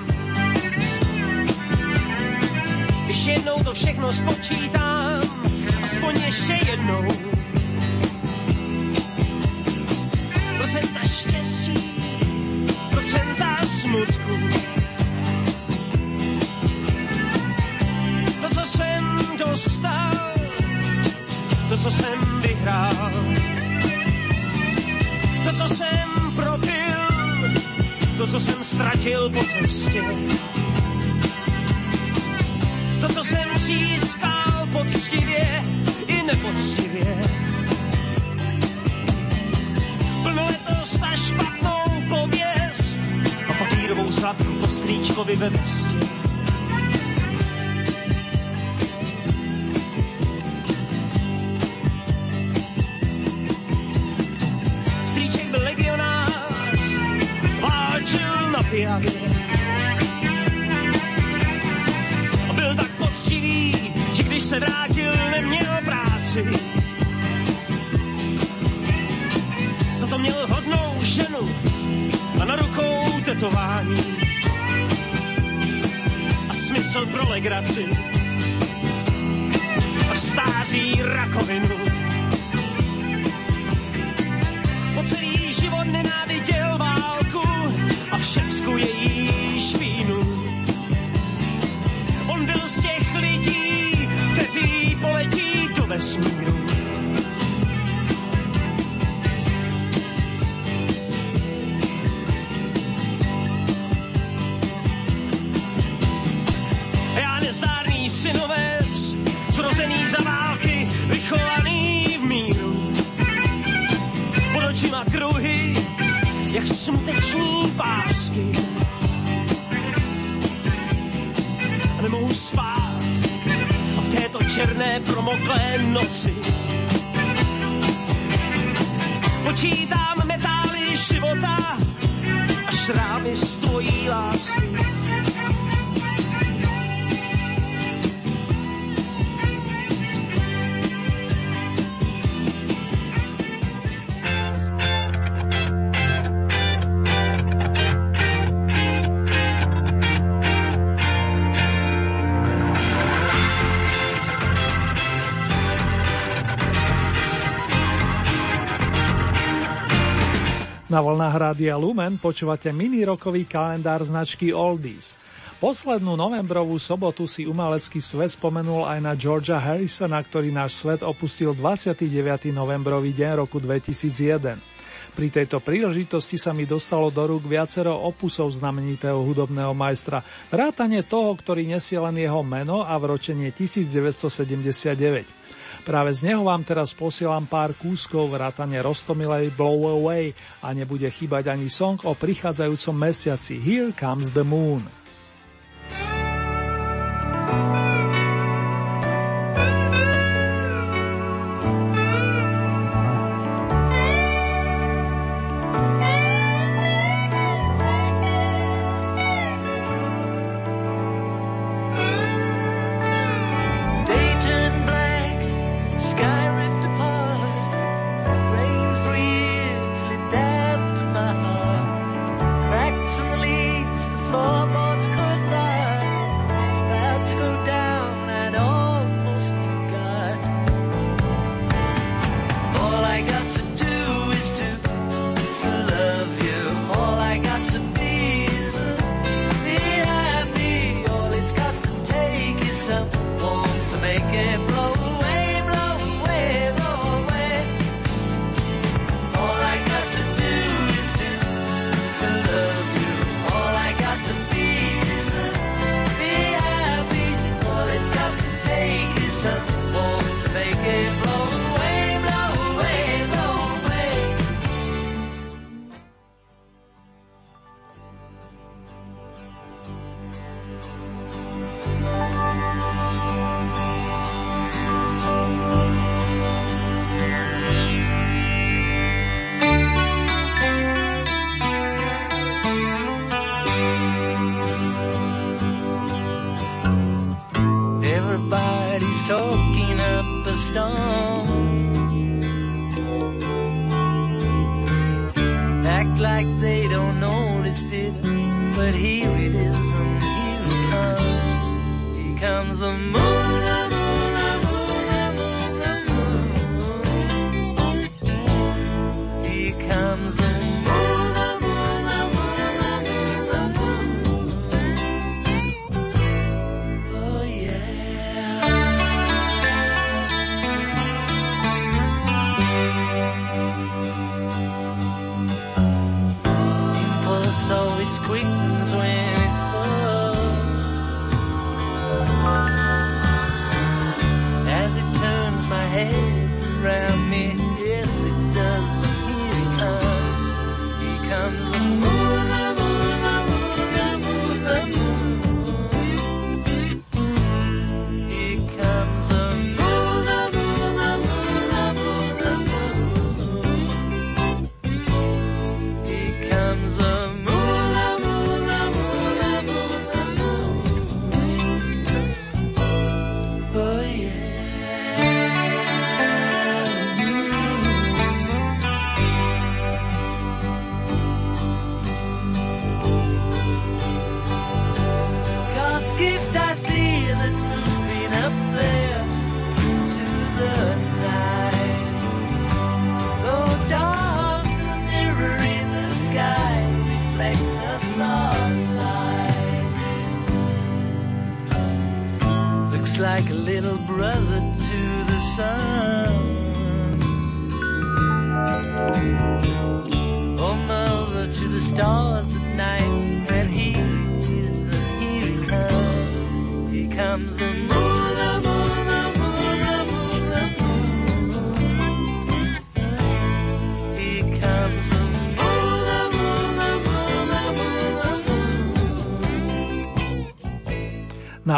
[SPEAKER 20] Na
[SPEAKER 1] vlnách Rádia Lumen počúvate mini rokový kalendár značky Oldies. Poslednú novembrovú sobotu si umelecký svet spomenul aj na Georgia Harrisona, ktorý náš svet opustil 29. novembrový deň roku 2001. Pri tejto príležitosti sa mi dostalo do rúk viacero opusov znamenitého hudobného majstra, vrátane toho, ktorý nesie len jeho meno a vročenie 1979. Práve z neho vám teraz posielam pár kúskov vrátane Rostomilej Blow Away a nebude chýbať ani song o prichádzajúcom mesiaci Here Comes the Moon.
[SPEAKER 12] Na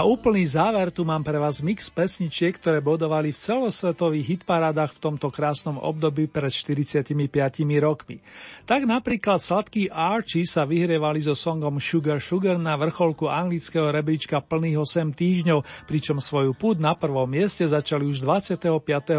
[SPEAKER 12] úplný záver tu mám pre vás mix pesničiek, ktoré bodovali v celosvetových hitparádach v tomto krásnom období pred 45 rokmi. Tak napríklad sladký Archie sa vyhrievali so songom Sugar Sugar na vrcholku anglického rebríčka plných 8 týždňov, pričom svoju púd na prvom mieste začali už 25.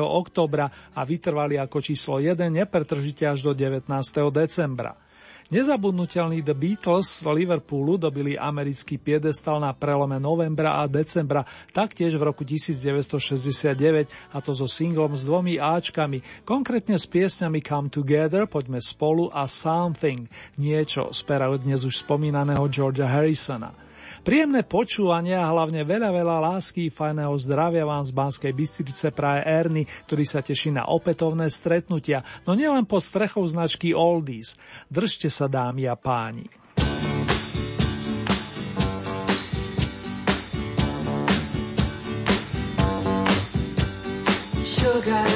[SPEAKER 12] oktobra a vytrvali ako číslo 1 nepretržite až do 19. decembra. Nezabudnutelný The Beatles z Liverpoolu dobili americký piedestal na prelome novembra a decembra, taktiež v roku 1969, a to so singlom s dvomi Ačkami, konkrétne s piesňami Come Together, Poďme spolu a Something, niečo z dnes už spomínaného Georgia Harrisona. Príjemné počúvanie a hlavne veľa, veľa lásky, fajného zdravia vám z Banskej Bystrice praje Erny, ktorý sa teší na opätovné stretnutia, no nielen pod strechou značky Oldies. Držte sa dámy a páni. Sugar.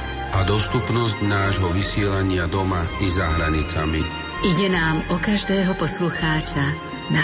[SPEAKER 21] a dostupnosť nášho vysielania doma i za hranicami.
[SPEAKER 22] Ide nám o každého poslucháča na